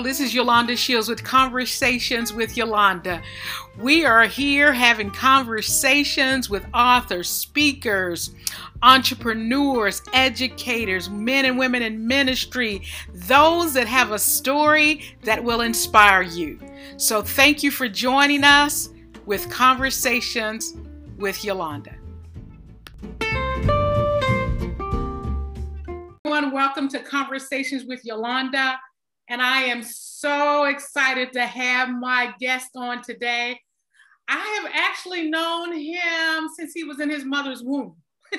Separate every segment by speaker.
Speaker 1: channel. This is Yolanda Shields with Conversations with Yolanda. We are here having conversations with authors, speakers, entrepreneurs, educators, men and women in ministry, those that have a story that will inspire you. So thank you for joining us with Conversations with Yolanda. Everyone, welcome to Conversations with Yolanda. And I am so excited to have my guest on today. I have actually known him since he was in his mother's womb.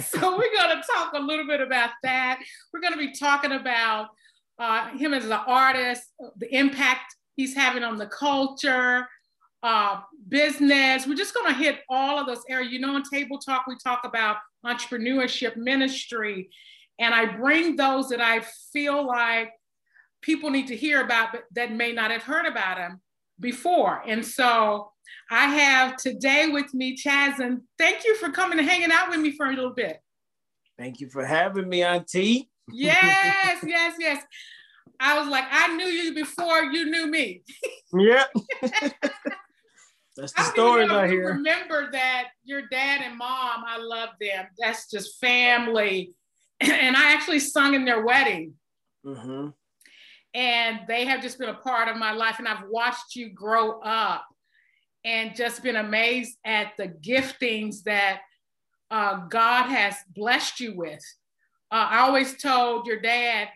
Speaker 1: so we're going to talk a little bit about that. We're going to be talking about uh, him as an artist, the impact he's having on the culture, uh, business. We're just going to hit all of those areas. You know, in Table Talk, we talk about entrepreneurship, ministry, and I bring those that I feel like people need to hear about but that may not have heard about him before. And so I have today with me Chaz, and thank you for coming and hanging out with me for a little bit.
Speaker 2: Thank you for having me, Auntie.
Speaker 1: Yes, yes, yes. I was like, I knew you before you knew me.
Speaker 2: Yep. That's the story right here.
Speaker 1: Remember that your dad and mom, I love them. That's just family. and I actually sung in their wedding. Mm-hmm and they have just been a part of my life and i've watched you grow up and just been amazed at the giftings that uh, god has blessed you with. Uh, i always told your dad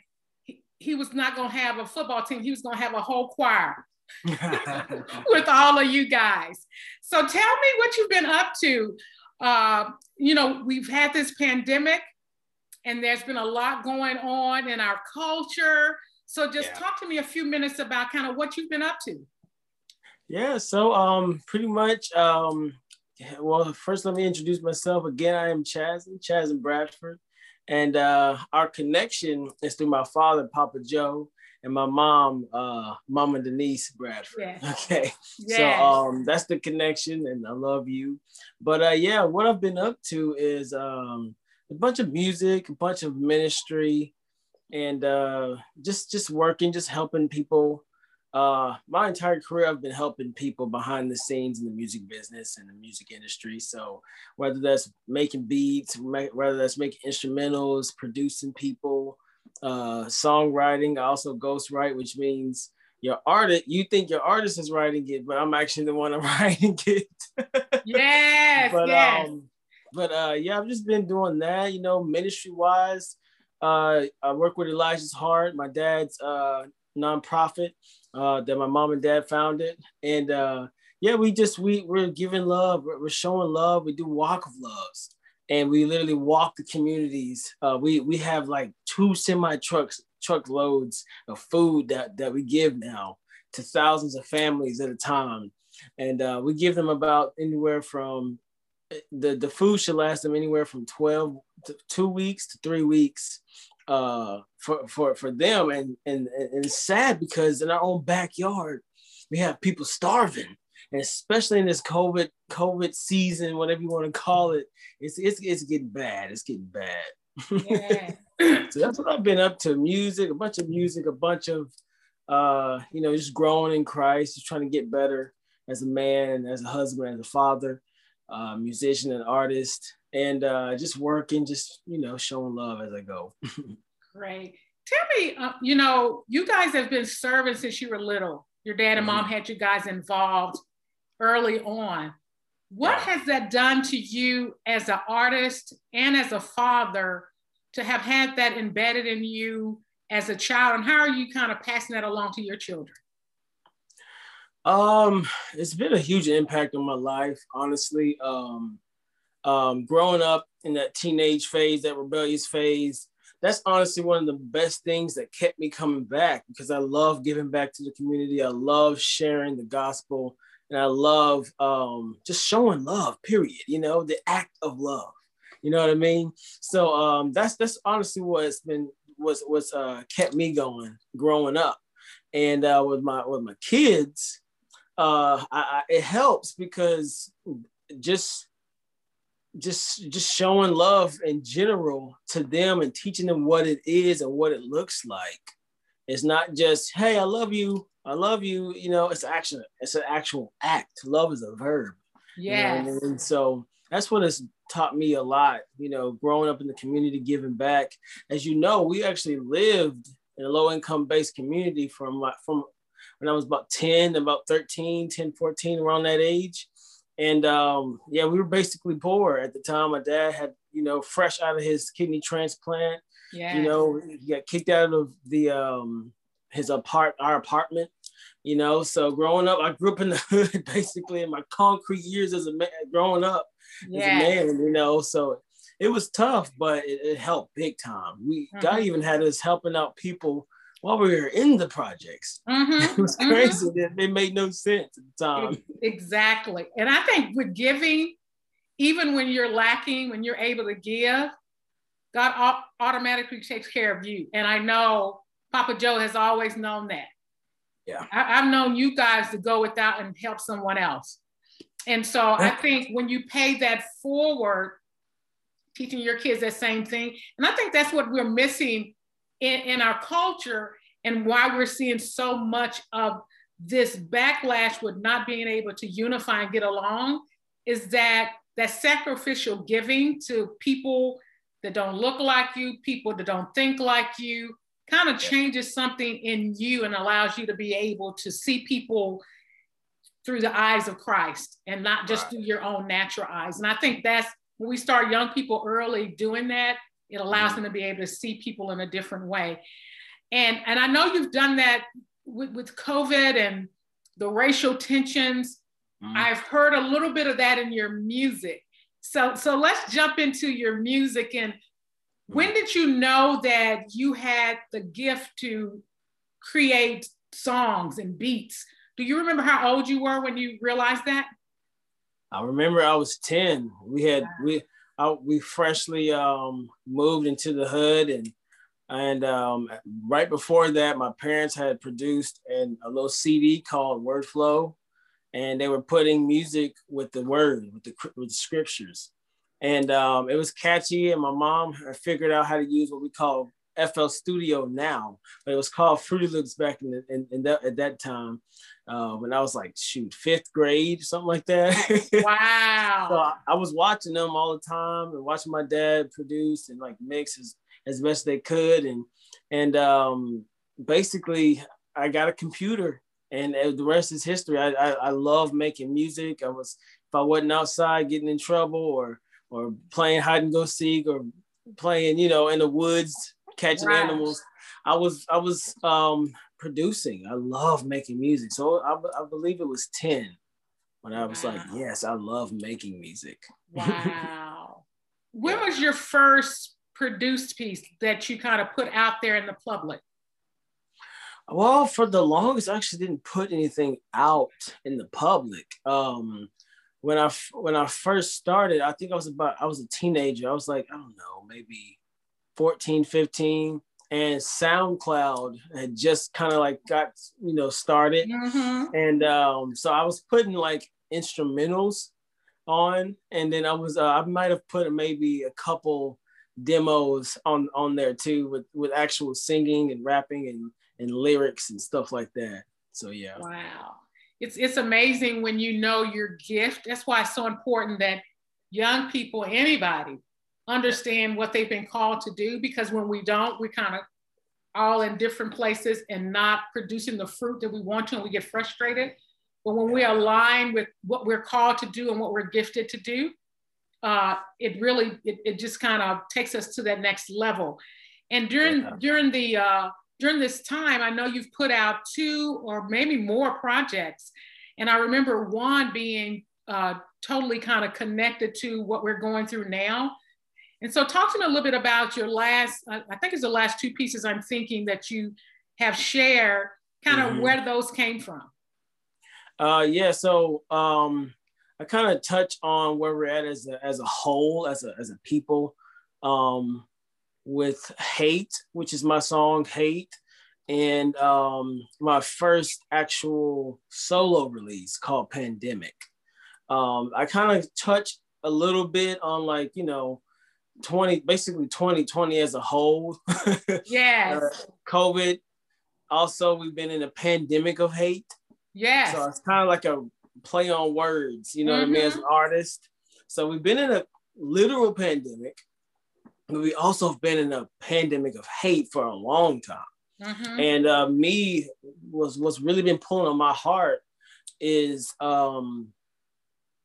Speaker 1: he, he was not going to have a football team he was going to have a whole choir with all of you guys. So tell me what you've been up to. Uh, you know we've had this pandemic and there's been a lot going on in our culture so just yeah. talk to me a few minutes about kind of what you've been up to.
Speaker 2: Yeah, so um pretty much um well first let me introduce myself again. I am Chaz, Chazin Bradford. And uh our connection is through my father, Papa Joe, and my mom, uh Mama Denise Bradford. Yeah. Okay. Yeah. So um that's the connection and I love you. But uh yeah, what I've been up to is um a bunch of music, a bunch of ministry, and uh, just just working, just helping people. Uh, my entire career, I've been helping people behind the scenes in the music business and the music industry. So whether that's making beats, whether that's making instrumentals, producing people, uh, songwriting, I also ghostwrite, which means your artist, you think your artist is writing it, but I'm actually the one I'm writing it.
Speaker 1: yes,
Speaker 2: but
Speaker 1: yes.
Speaker 2: um, but uh, yeah, I've just been doing that, you know, ministry wise. Uh, I work with Elijah's Heart, my dad's uh, nonprofit uh, that my mom and dad founded, and uh, yeah, we just we we're giving love, we're showing love. We do walk of loves, and we literally walk the communities. Uh, we we have like two semi trucks truck loads of food that that we give now to thousands of families at a time, and uh, we give them about anywhere from the the food should last them anywhere from 12 to two weeks to three weeks uh, for for for them. And, and and it's sad because in our own backyard we have people starving. And especially in this covid covid season whatever you want to call it it's it's, it's getting bad. It's getting bad. Yeah. so that's what i've been up to. Music a bunch of music a bunch of uh you know just growing in christ just trying to get better as a man and as a husband as a father uh, musician and artist, and uh, just working, just you know, showing love as I go.
Speaker 1: Great. Tell me, uh, you know, you guys have been serving since you were little. Your dad and mom mm-hmm. had you guys involved early on. What has that done to you as an artist and as a father to have had that embedded in you as a child? And how are you kind of passing that along to your children?
Speaker 2: Um, it's been a huge impact on my life, honestly. Um, um, growing up in that teenage phase, that rebellious phase, that's honestly one of the best things that kept me coming back because I love giving back to the community. I love sharing the gospel and I love um, just showing love, period. You know, the act of love. You know what I mean? So um, that's that's honestly what's been was was uh, kept me going growing up. And uh, with my with my kids, uh, I, I, it helps because just just just showing love in general to them and teaching them what it is and what it looks like. It's not just hey i love you. I love you. You know it's action it's an actual act. Love is a verb.
Speaker 1: Yeah
Speaker 2: you know? and so that's what has taught me a lot you know growing up in the community giving back. As you know we actually lived in a low income based community from from when i was about 10 about 13 10 14 around that age and um, yeah we were basically poor at the time my dad had you know fresh out of his kidney transplant yeah. You know, he got kicked out of the um his apart our apartment. You know, so growing up, I grew up in the hood basically in my concrete years as a man, growing up yeah. as a man. You know, so it was tough, but it, it helped big time. We mm-hmm. God even had us helping out people while we were in the projects. Mm-hmm. It was mm-hmm. crazy. Mm-hmm. It made no sense at the time.
Speaker 1: Exactly. And I think with giving, even when you're lacking, when you're able to give, God automatically takes care of you. And I know Papa Joe has always known that.
Speaker 2: Yeah.
Speaker 1: I, have known you guys to go without and help someone else. And so I think when you pay that forward, teaching your kids that same thing, and I think that's what we're missing in, in our culture and why we're seeing so much of this backlash with not being able to unify and get along is that that sacrificial giving to people that don't look like you, people that don't think like you, kind of changes something in you and allows you to be able to see people through the eyes of Christ and not just right. through your own natural eyes. And I think that's when we start young people early doing that, it allows mm-hmm. them to be able to see people in a different way. And, and I know you've done that with, with COVID and the racial tensions. Mm-hmm. I've heard a little bit of that in your music. So, so let's jump into your music. And when did you know that you had the gift to create songs and beats? Do you remember how old you were when you realized that?
Speaker 2: I remember I was 10. We had, we, We freshly um, moved into the hood and and um, right before that, my parents had produced an, a little CD called Word Flow, and they were putting music with the word, with the with the scriptures, and um, it was catchy. And my mom figured out how to use what we call FL Studio now, but it was called Fruity Loops back in, the, in, in at that time. Uh, when I was like, shoot, fifth grade, something like that.
Speaker 1: Wow.
Speaker 2: so I, I, was watching them all the time and watching my dad produce and like mix as, as best they could. And, and um, basically, I got a computer and the rest is history. I, I, I love making music. I was if I wasn't outside getting in trouble or or playing hide and go seek or playing you know in the woods catching wow. animals, I was I was um, producing. I love making music. So I, I believe it was ten when I was wow. like, yes, I love making music.
Speaker 1: Wow. when yeah. was your first produced piece that you kind of put out there in the public?
Speaker 2: Well, for the longest, I actually didn't put anything out in the public. Um, when I when I first started, I think I was about I was a teenager. I was like, I don't know, maybe 14, 15. And SoundCloud had just kind of like got, you know, started. Mm-hmm. And um, so I was putting like instrumentals on. And then I was uh, I might have put maybe a couple demos on on there too with with actual singing and rapping and and lyrics and stuff like that. So yeah.
Speaker 1: Wow. It's it's amazing when you know your gift. That's why it's so important that young people, anybody, understand what they've been called to do because when we don't, we kind of all in different places and not producing the fruit that we want to and we get frustrated. But when we align with what we're called to do and what we're gifted to do, uh, it really it, it just kind of takes us to that next level. And during yeah. during the uh, during this time, I know you've put out two or maybe more projects. And I remember one being uh, totally kind of connected to what we're going through now. And so, talk to me a little bit about your last, I think it's the last two pieces I'm thinking that you have shared, kind of mm-hmm. where those came from.
Speaker 2: Uh, yeah, so um, I kind of touch on where we're at as a, as a whole, as a, as a people. Um, with Hate, which is my song Hate, and um, my first actual solo release called Pandemic. Um, I kind of touch a little bit on like, you know, 20, basically 2020 as a whole.
Speaker 1: Yeah.
Speaker 2: uh, COVID, also we've been in a pandemic of hate.
Speaker 1: Yes.
Speaker 2: So it's kind of like a play on words, you know mm-hmm. what I mean, as an mm-hmm. artist. So we've been in a literal pandemic, but we also have been in a pandemic of hate for a long time. Mm-hmm. And uh, me was what's really been pulling on my heart is um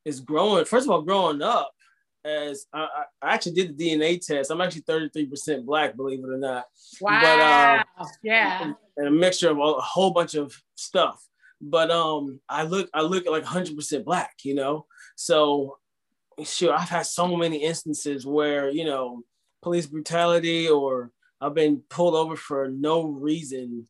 Speaker 2: is growing. First of all, growing up as I, I actually did the DNA test. I'm actually 33% black, believe it or not.
Speaker 1: Wow. But, uh, yeah.
Speaker 2: And a mixture of a whole bunch of stuff. But um, I look I look like 100% black, you know. So sure, I've had so many instances where you know police brutality or I've been pulled over for no reason,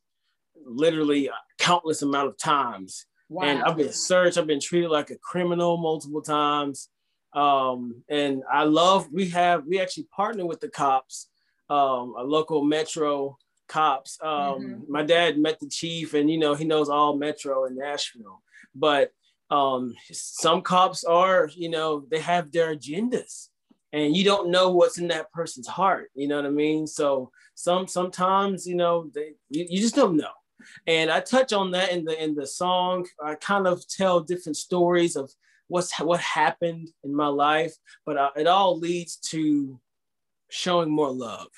Speaker 2: literally countless amount of times. Wow. And I've been searched. I've been treated like a criminal multiple times. Um, and I love we have we actually partner with the cops, um, a local metro cops. Um, mm-hmm. My dad met the chief, and you know he knows all metro in Nashville. But um, some cops are, you know, they have their agendas, and you don't know what's in that person's heart. You know what I mean? So some sometimes, you know, they you, you just don't know and I touch on that in the in the song. I kind of tell different stories of what's what happened in my life, but uh, it all leads to showing more love.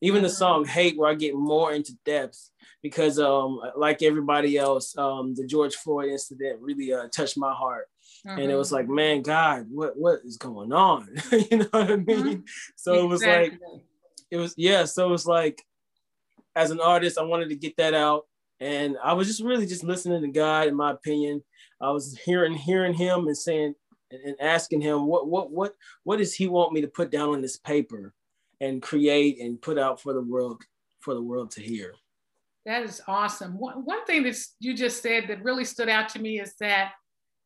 Speaker 2: Even the song "Hate," where I get more into depth because, um, like everybody else, um, the George Floyd incident really uh, touched my heart. Mm-hmm. And it was like, man, God, what what is going on? you know what I mean? Mm-hmm. So it was like, it was yeah. So it was like, as an artist, I wanted to get that out and I was just really just listening to God, in my opinion. I was hearing hearing him and saying and asking him what what what what does he want me to put down on this paper and create and put out for the world for the world to hear.
Speaker 1: That is awesome. One, one thing that you just said that really stood out to me is that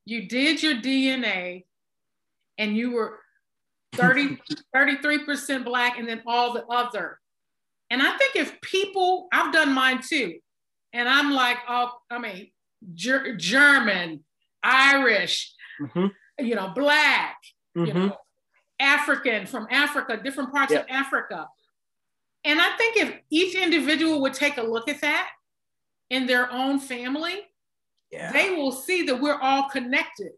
Speaker 1: you did your DNA and you were 30, 33% black and then all the other. And I think if people, I've done mine too and I'm like, oh, I mean, Ger- German, Irish, mm-hmm. you know, black, mm-hmm. you know, African from Africa, different parts yep. of Africa. And I think if each individual would take a look at that in their own family, yeah. they will see that we're all connected.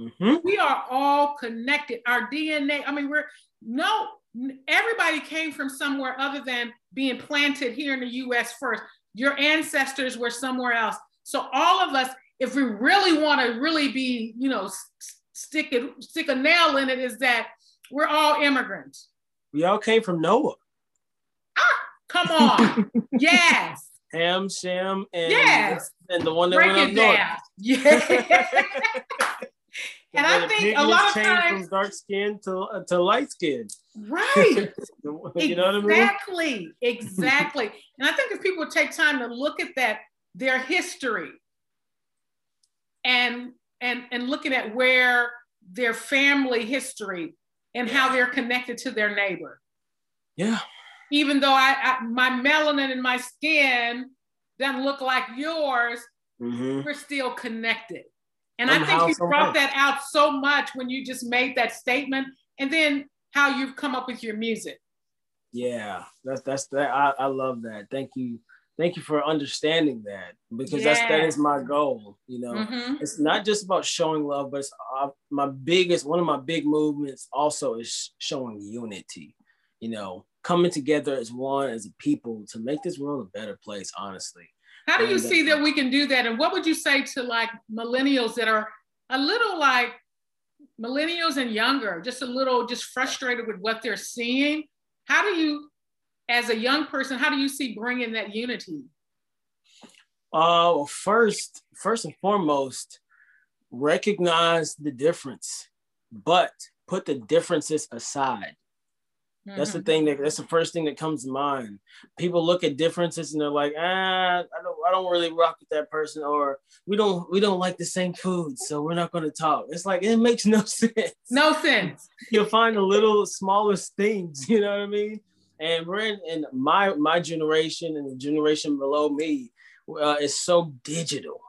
Speaker 1: Mm-hmm. We are all connected. Our DNA, I mean, we're no, everybody came from somewhere other than being planted here in the US first. Your ancestors were somewhere else. So all of us, if we really want to really be, you know, stick it, stick a nail in it, is that we're all immigrants.
Speaker 2: We all came from Noah.
Speaker 1: Ah, come on. yes.
Speaker 2: Ham, Shem, and
Speaker 1: yes.
Speaker 2: and the one that Break went up north.
Speaker 1: Yeah. and I think a lot of times
Speaker 2: from dark skin to, uh, to light skin.
Speaker 1: Right. you know what I mean? Exactly. Exactly. and I think if people take time to look at that, their history, and and and looking at where their family history and yeah. how they're connected to their neighbor.
Speaker 2: Yeah.
Speaker 1: Even though I, I my melanin in my skin doesn't look like yours, mm-hmm. we're still connected. And I think you brought that out so much when you just made that statement. And then how you've come up with your music.
Speaker 2: Yeah, that's that's that. I, I love that. Thank you. Thank you for understanding that because that's that is my goal. You know, mm-hmm. it's not just about showing love, but it's uh, my biggest one of my big movements also is showing unity. You know, coming together as one as a people to make this world a better place. Honestly,
Speaker 1: how do you and, see that we can do that? And what would you say to like millennials that are a little like millennials and younger, just a little just frustrated with what they're seeing. How do you, as a young person, how do you see bringing that unity?
Speaker 2: Uh, well, first, first and foremost, recognize the difference, but put the differences aside. Mm-hmm. That's the mm-hmm. thing that that's the first thing that comes to mind. People look at differences and they're like, ah, I don't, I don't really rock with that person, or we don't, we don't like the same food, so we're not going to talk. It's like it makes no sense.
Speaker 1: No sense.
Speaker 2: You'll find the little smallest things, you know what I mean? And we're in, in my my generation and the generation below me uh, is so digital.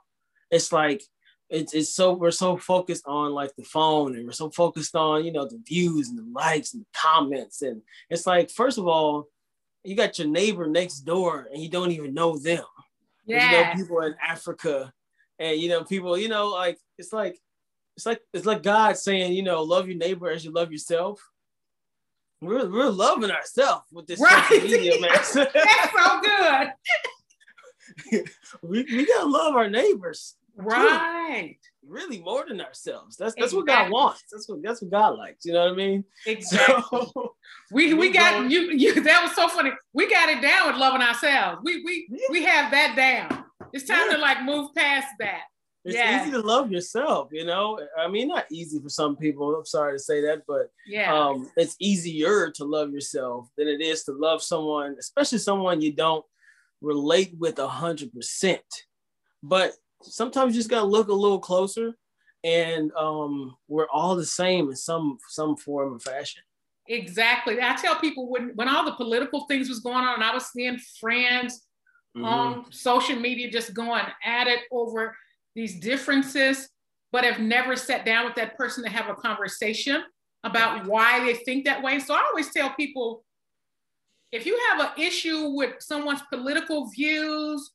Speaker 2: It's like it's, it's so we're so focused on like the phone and we're so focused on you know the views and the likes and the comments and it's like first of all you got your neighbor next door and you don't even know them Yes. You know, people in Africa and you know, people, you know, like it's like it's like it's like God saying, you know, love your neighbor as you love yourself. We're, we're loving ourselves with this right. social media, man.
Speaker 1: That's so good.
Speaker 2: we, we gotta love our neighbors.
Speaker 1: Right.
Speaker 2: Too. Really more than ourselves. That's that's exactly. what God wants. That's what that's what God likes. You know what I mean?
Speaker 1: Exactly. So, we we got going, you you that was so funny. We got it down with loving ourselves. We we yeah. we have that down. It's time yeah. to like move past that.
Speaker 2: It's yeah. easy to love yourself, you know. I mean, not easy for some people. I'm sorry to say that, but
Speaker 1: yeah,
Speaker 2: um, it's easier to love yourself than it is to love someone, especially someone you don't relate with a hundred percent. But sometimes you just gotta look a little closer, and um, we're all the same in some some form of fashion.
Speaker 1: Exactly. I tell people when when all the political things was going on, and I was seeing friends mm-hmm. on social media just going at it over these differences, but have never sat down with that person to have a conversation about why they think that way. So I always tell people if you have an issue with someone's political views,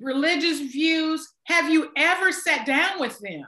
Speaker 1: religious views, have you ever sat down with them?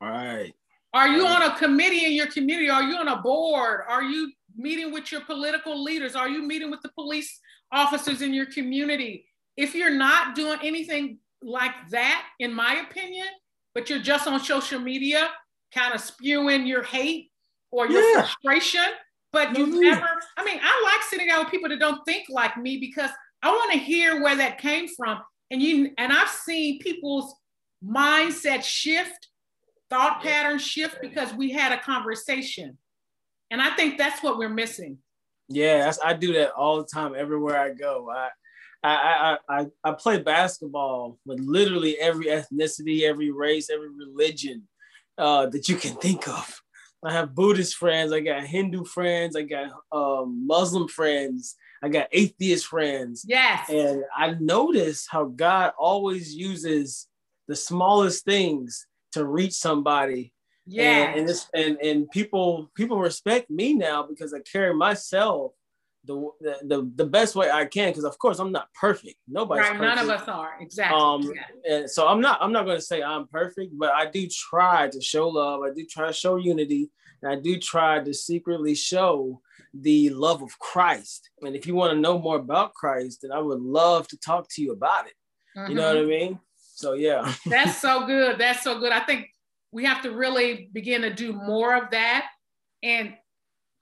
Speaker 2: All right.
Speaker 1: Are you on a committee in your community? Are you on a board? Are you meeting with your political leaders? Are you meeting with the police officers in your community? If you're not doing anything like that, in my opinion, but you're just on social media, kind of spewing your hate or your yeah. frustration, but you mm-hmm. never, I mean, I like sitting down with people that don't think like me because I want to hear where that came from. And you and I've seen people's mindset shift, thought pattern shift because we had a conversation. And I think that's what we're missing.
Speaker 2: Yeah, I do that all the time everywhere I go. I I, I, I, I play basketball with literally every ethnicity, every race, every religion uh, that you can think of. I have Buddhist friends, I got Hindu friends, I got um, Muslim friends, I got atheist friends.
Speaker 1: Yes.
Speaker 2: And I notice how God always uses the smallest things to reach somebody.
Speaker 1: Yeah.
Speaker 2: And, and, and and people people respect me now because I carry myself the the, the best way I can because of course I'm not perfect. Nobody's right,
Speaker 1: perfect. None of us are exactly. Um,
Speaker 2: yeah. and so I'm not I'm not going to say I'm perfect, but I do try to show love. I do try to show unity, and I do try to secretly show the love of Christ. And if you want to know more about Christ, then I would love to talk to you about it. Mm-hmm. You know what I mm-hmm. mean? So yeah.
Speaker 1: That's so good. That's so good. I think we have to really begin to do more of that. And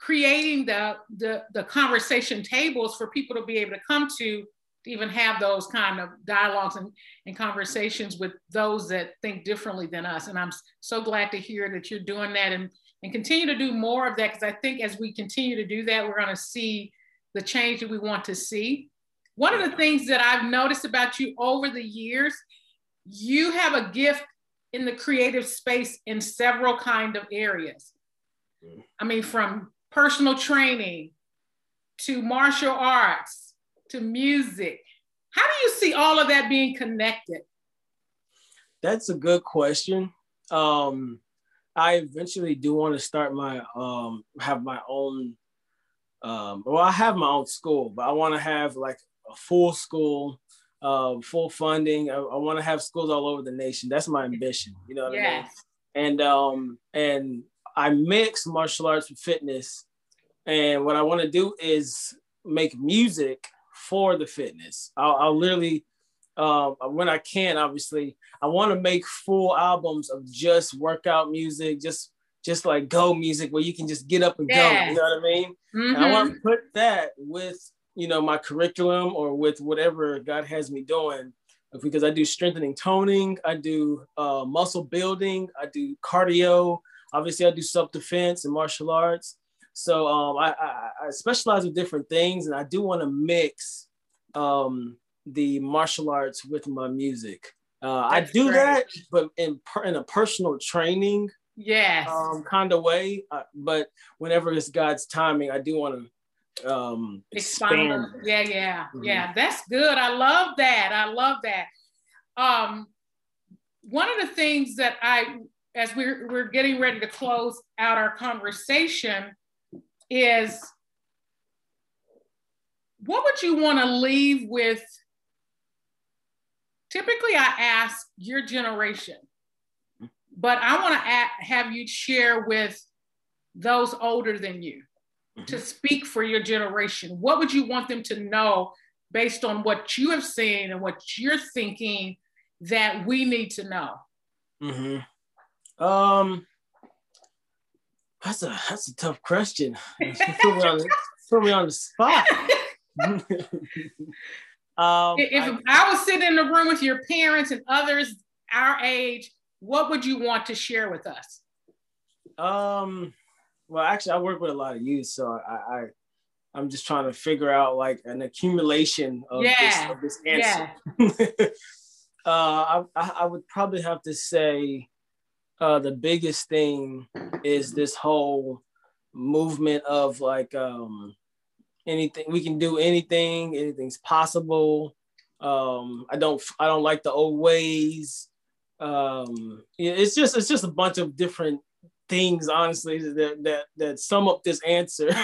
Speaker 1: creating the, the, the conversation tables for people to be able to come to to even have those kind of dialogues and, and conversations with those that think differently than us. And I'm so glad to hear that you're doing that and, and continue to do more of that because I think as we continue to do that, we're going to see the change that we want to see. One of the things that I've noticed about you over the years, you have a gift in the creative space in several kind of areas. I mean, from personal training to martial arts to music. How do you see all of that being connected?
Speaker 2: That's a good question. Um, I eventually do want to start my um, have my own. Um, well, I have my own school, but I want to have like a full school, uh, full funding. I, I want to have schools all over the nation. That's my ambition. You know what yes. I mean? And um, and I mix martial arts with fitness. And what I want to do is make music for the fitness. I'll, I'll literally, um, when I can, obviously, I want to make full albums of just workout music, just just like go music where you can just get up and yeah. go. You know what I mean? Mm-hmm. I want to put that with you know my curriculum or with whatever God has me doing because I do strengthening toning, I do uh, muscle building, I do cardio, Obviously, I do self defense and martial arts. So um, I, I, I, specialize with different things, and I do want to mix um, the martial arts with my music. Uh, I do great. that, but in in a personal training,
Speaker 1: yes,
Speaker 2: um, kind of way. Uh, but whenever it's God's timing, I do want to um, expand. expand.
Speaker 1: Yeah, yeah, mm-hmm. yeah. That's good. I love that. I love that. Um, one of the things that I as we're, we're getting ready to close out our conversation is what would you want to leave with typically I ask your generation, but I want to have you share with those older than you mm-hmm. to speak for your generation. What would you want them to know based on what you have seen and what you're thinking that we need to know?
Speaker 2: Mm-hmm. Um, that's a that's a tough question. put, me on, put me on the spot.
Speaker 1: Um, if I, I was sitting in the room with your parents and others our age, what would you want to share with us?
Speaker 2: Um, well, actually, I work with a lot of youth, so I, I I'm just trying to figure out like an accumulation of, yeah. this, of this answer. Yeah. uh, I, I would probably have to say uh, the biggest thing is this whole movement of like um, anything we can do anything anything's possible. Um i don't i don't like the old ways. Um it's just it's just a bunch of different things honestly that that that sum up this answer.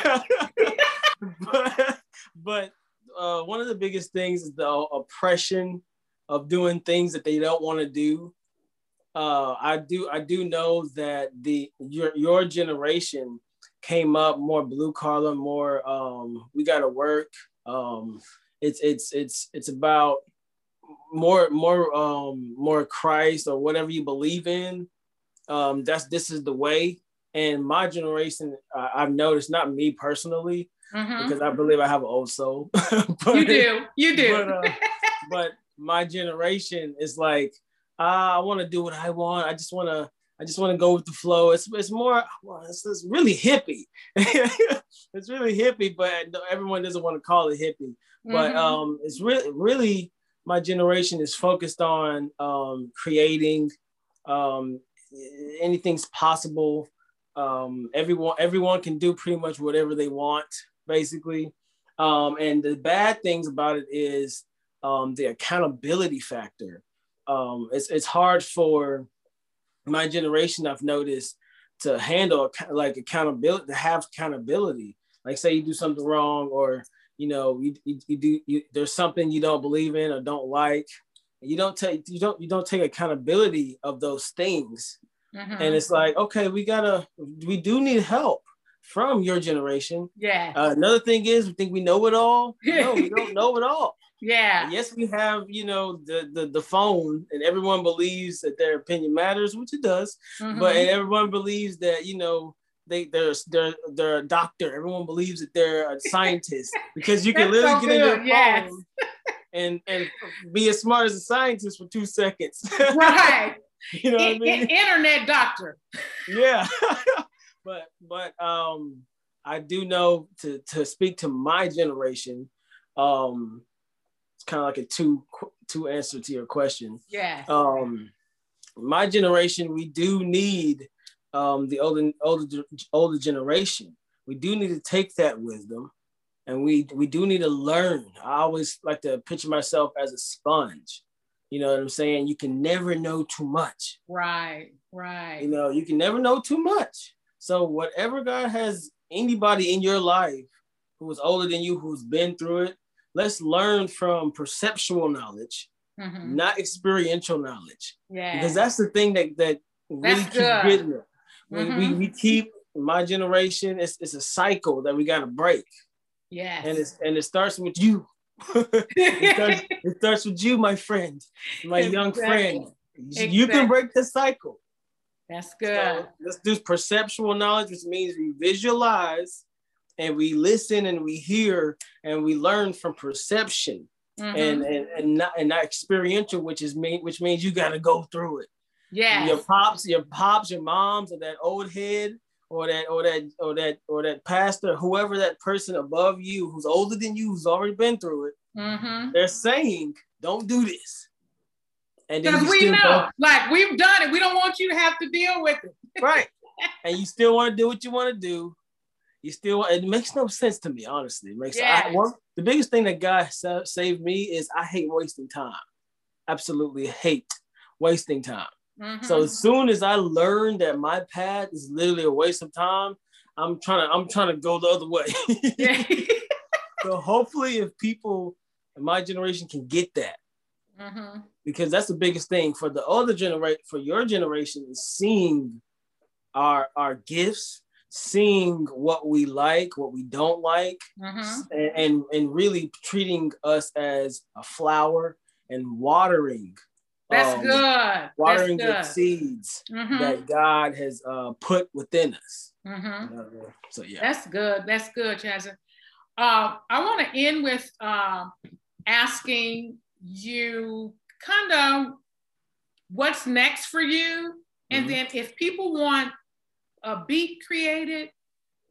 Speaker 2: But but uh, one of the biggest things is the oppression of doing things that they don't want to do uh, I do I do know that the your your generation came up more blue collar, more um, we got to work. Um, it's it's it's it's about more more um, more Christ or whatever you believe in. Um, that's this is the way. And my generation, uh, I've noticed, not me personally, mm-hmm. because I believe I have an old soul.
Speaker 1: but, you do, you do.
Speaker 2: But, uh, but my generation is like, uh, I want to do what I want. I just want to I just want to go with the flow. It's it's more well, it's, it's really hippie. it's really hippie, but everyone doesn't want to call it hippie. Mm-hmm. But um, it's really really my generation is focused on um, creating. Um, anything's possible. Um, everyone everyone can do pretty much whatever they want, basically. Um, and the bad things about it is um, the accountability factor. Um, it's it's hard for my generation I've noticed to handle like accountability, to have accountability. Like say you do something wrong or you know you, you, you do you, there's something you don't believe in or don't like you don't take you don't you don't take accountability of those things. Mm-hmm. and it's like okay we gotta we do need help from your generation.
Speaker 1: Yeah.
Speaker 2: Uh, another thing is we think we know it all. No we don't know it all
Speaker 1: yeah.
Speaker 2: Yes, we have, you know, the, the the phone, and everyone believes that their opinion matters, which it does. Mm-hmm. But everyone believes that, you know, they they're they're they're a doctor. Everyone believes that they're a scientist because you can literally so get in your yes. phone and and be as smart as a scientist for two seconds.
Speaker 1: right. you know what I mean? Internet doctor.
Speaker 2: yeah. but but um I do know to to speak to my generation, um, kind of like a two two answer to your question.
Speaker 1: Yeah.
Speaker 2: Um, my generation, we do need um, the older older older generation. We do need to take that wisdom, and we we do need to learn. I always like to picture myself as a sponge. You know what I'm saying? You can never know too much.
Speaker 1: Right. Right.
Speaker 2: You know, you can never know too much. So whatever God has anybody in your life who is older than you, who's been through it, let's learn from perceptual knowledge, mm-hmm. not experiential knowledge.
Speaker 1: Yeah.
Speaker 2: Because that's the thing that that really keeps getting it. Mm-hmm. We, we keep my generation, it's, it's a cycle that we gotta break.
Speaker 1: Yeah.
Speaker 2: And it's and it starts with you. it, starts, it, starts, with you, my friend, my exactly. young friend. Exactly. You can break the cycle.
Speaker 1: That's good. So
Speaker 2: let's do perceptual knowledge, which means we visualize and we listen and we hear and we learn from perception mm-hmm. and, and and not and not experiential, which is me, which means you got to go through it.
Speaker 1: Yeah,
Speaker 2: your pops, your pops, your moms, or that old head, or that or that or that or that pastor, whoever that person above you who's older than you, who's already been through it. Mm-hmm. They're saying, "Don't do this."
Speaker 1: And because we know, like we've done it, we don't want you to have to deal with it.
Speaker 2: right. And you still want to do what you want to do, you still it makes no sense to me honestly it makes yes. I, one, the biggest thing that god sa- saved me is i hate wasting time absolutely hate wasting time mm-hmm. so as soon as i learned that my path is literally a waste of time i'm trying to i'm trying to go the other way so hopefully if people in my generation can get that mm-hmm. because that's the biggest thing for the older generation, for your generation, is seeing our our gifts, seeing what we like, what we don't like, mm-hmm. and, and, and really treating us as a flower and watering.
Speaker 1: That's um, good.
Speaker 2: Watering That's good. the seeds mm-hmm. that God has uh, put within us. Mm-hmm. Uh, so yeah,
Speaker 1: that's good. That's good, Chazin. Uh, I want to end with uh, asking you kind of what's next for you. And mm-hmm. then if people want a beat created,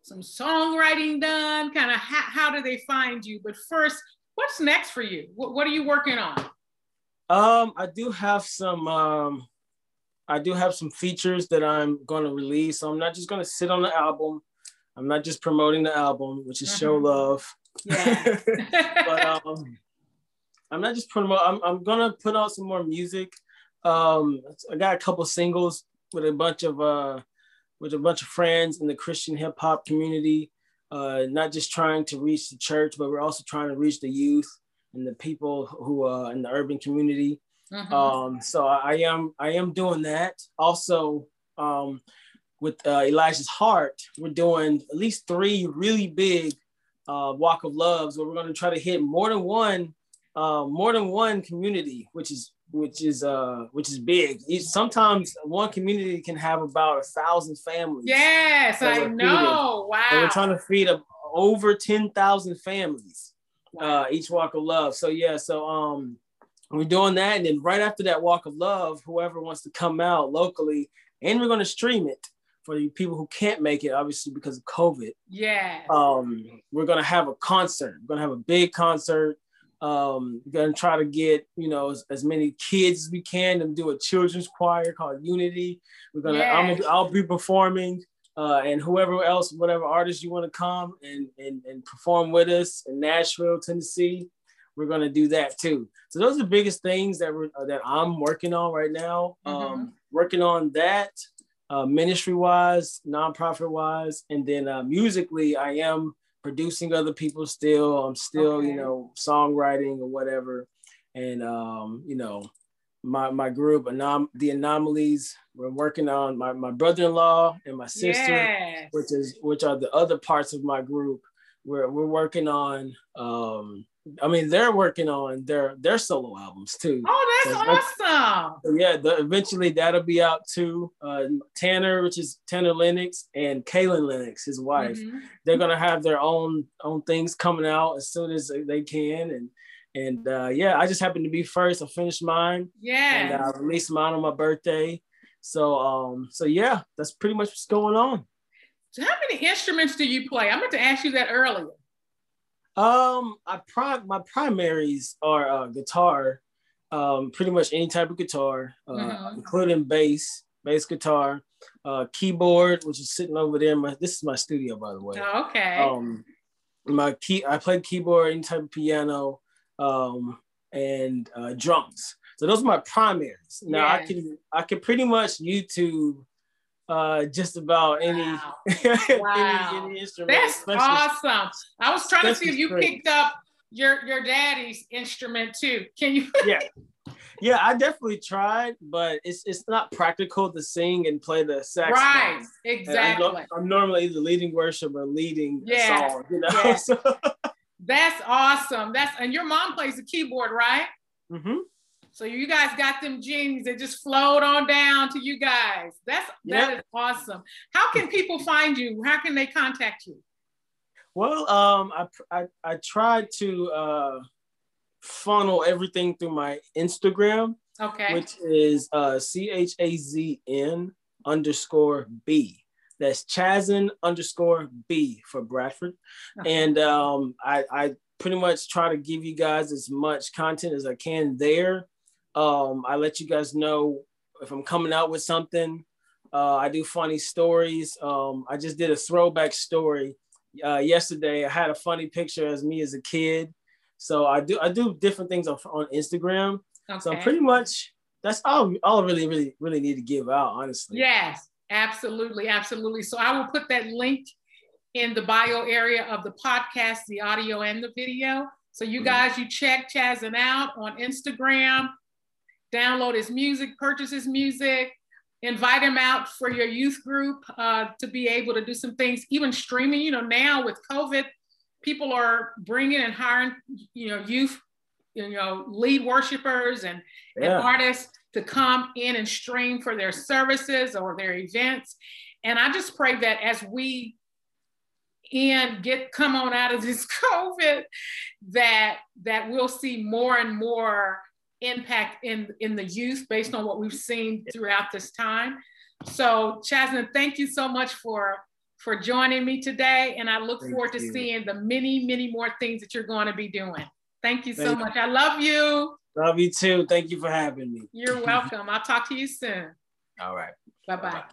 Speaker 1: some songwriting done, kind of how, how do they find you? But first, what's next for you? What, what are you working on?
Speaker 2: Um, I do have some um I do have some features that I'm gonna release. So I'm not just gonna sit on the album. I'm not just promoting the album, which is show mm-hmm. love. Yeah. but um I'm not just putting. I'm I'm gonna put out some more music. Um, I got a couple singles with a bunch of uh, with a bunch of friends in the Christian hip hop community. Uh, not just trying to reach the church, but we're also trying to reach the youth and the people who are in the urban community. Mm-hmm. Um, so I, I, am I am doing that. Also, um, with uh, Elijah's Heart, we're doing at least three really big uh, walk of loves where we're going to try to hit more than one uh, more than one community, which is which is uh which is big. Sometimes one community can have about a thousand families.
Speaker 1: Yes, I know. Wow.
Speaker 2: And we're trying to feed up over ten thousand families, wow. uh, each walk of love. So yeah, so um, we're doing that, and then right after that walk of love, whoever wants to come out locally, and we're going to stream it for the people who can't make it, obviously because of COVID.
Speaker 1: Yeah.
Speaker 2: Um, we're gonna have a concert. We're gonna have a big concert um, gonna try to get you know as, as, many kids as we can and do a children's choir called Unity. We're gonna I'm, I'll be performing, uh, and whoever else, whatever artist you want to come and, and and perform with us in Nashville, Tennessee, we're gonna do that too. So those are the biggest things that we're that I'm working on right now. Mm-hmm. Um, working on that. Uh, ministry wise, nonprofit wise, and then uh, musically, I am producing other people still. I'm still, okay. you know, songwriting or whatever. And um, you know, my my group, Anom- the anomalies, we're working on my, my brother-in-law and my sister, yes. which is which are the other parts of my group. We're we're working on um I mean, they're working on their their solo albums too.
Speaker 1: Oh, that's so awesome!
Speaker 2: Yeah, the, eventually that'll be out too. Uh, Tanner, which is Tanner Lennox, and Kaylin Lennox, his wife, mm-hmm. they're gonna have their own own things coming out as soon as they can. And and uh, yeah, I just happened to be first. I finished mine.
Speaker 1: Yeah.
Speaker 2: And I released mine on my birthday. So um, so yeah, that's pretty much what's going on.
Speaker 1: So how many instruments do you play? I meant to ask you that earlier.
Speaker 2: Um, I pri- my primaries are uh, guitar, um, pretty much any type of guitar, uh, mm-hmm. including bass, bass guitar, uh, keyboard, which is sitting over there. My this is my studio, by the way.
Speaker 1: Oh, okay.
Speaker 2: Um, my key, I play keyboard, any type of piano, um, and uh, drums. So those are my primaries. Now yes. I can I can pretty much YouTube uh, just about any, wow.
Speaker 1: wow. any, any instrument. That's awesome. I was trying to see if you great. picked up your your daddy's instrument too. Can you?
Speaker 2: yeah, yeah. I definitely tried, but it's it's not practical to sing and play the saxophone.
Speaker 1: Right, exactly.
Speaker 2: I'm, I'm, normally either leading worship or leading a song. You know. Yeah. so.
Speaker 1: That's awesome. That's and your mom plays the keyboard, right?
Speaker 2: Mm-hmm.
Speaker 1: So you guys got them genes that just flowed on down to you guys. That's yep. that is awesome. How can people find you? How can they contact you?
Speaker 2: Well, um, I I, I tried to uh, funnel everything through my Instagram.
Speaker 1: Okay.
Speaker 2: Which is uh, C H A Z N underscore B. That's Chazin underscore B for Bradford. Okay. And um, I, I pretty much try to give you guys as much content as I can there. Um, I let you guys know if I'm coming out with something. Uh, I do funny stories. Um, I just did a throwback story uh, yesterday. I had a funny picture as me as a kid. So I do I do different things on, on Instagram. Okay. So pretty much that's all all I really really really need to give out honestly.
Speaker 1: Yes, absolutely, absolutely. So I will put that link in the bio area of the podcast, the audio and the video. So you mm-hmm. guys, you check Chazin out on Instagram download his music, purchase his music, invite him out for your youth group uh, to be able to do some things, even streaming. You know, now with COVID, people are bringing and hiring, you know, youth, you know, lead worshipers and, yeah. and artists to come in and stream for their services or their events. And I just pray that as we and get come on out of this COVID, that that we'll see more and more impact in in the youth based on what we've seen throughout this time. So Chazin, thank you so much for for joining me today, and I look thank forward to seeing the many many more things that you're going to be doing. Thank you so much. You. I love you.
Speaker 2: Love you too. Thank you for having me.
Speaker 1: You're welcome. I'll talk to you soon.
Speaker 2: All right.
Speaker 1: Bye bye.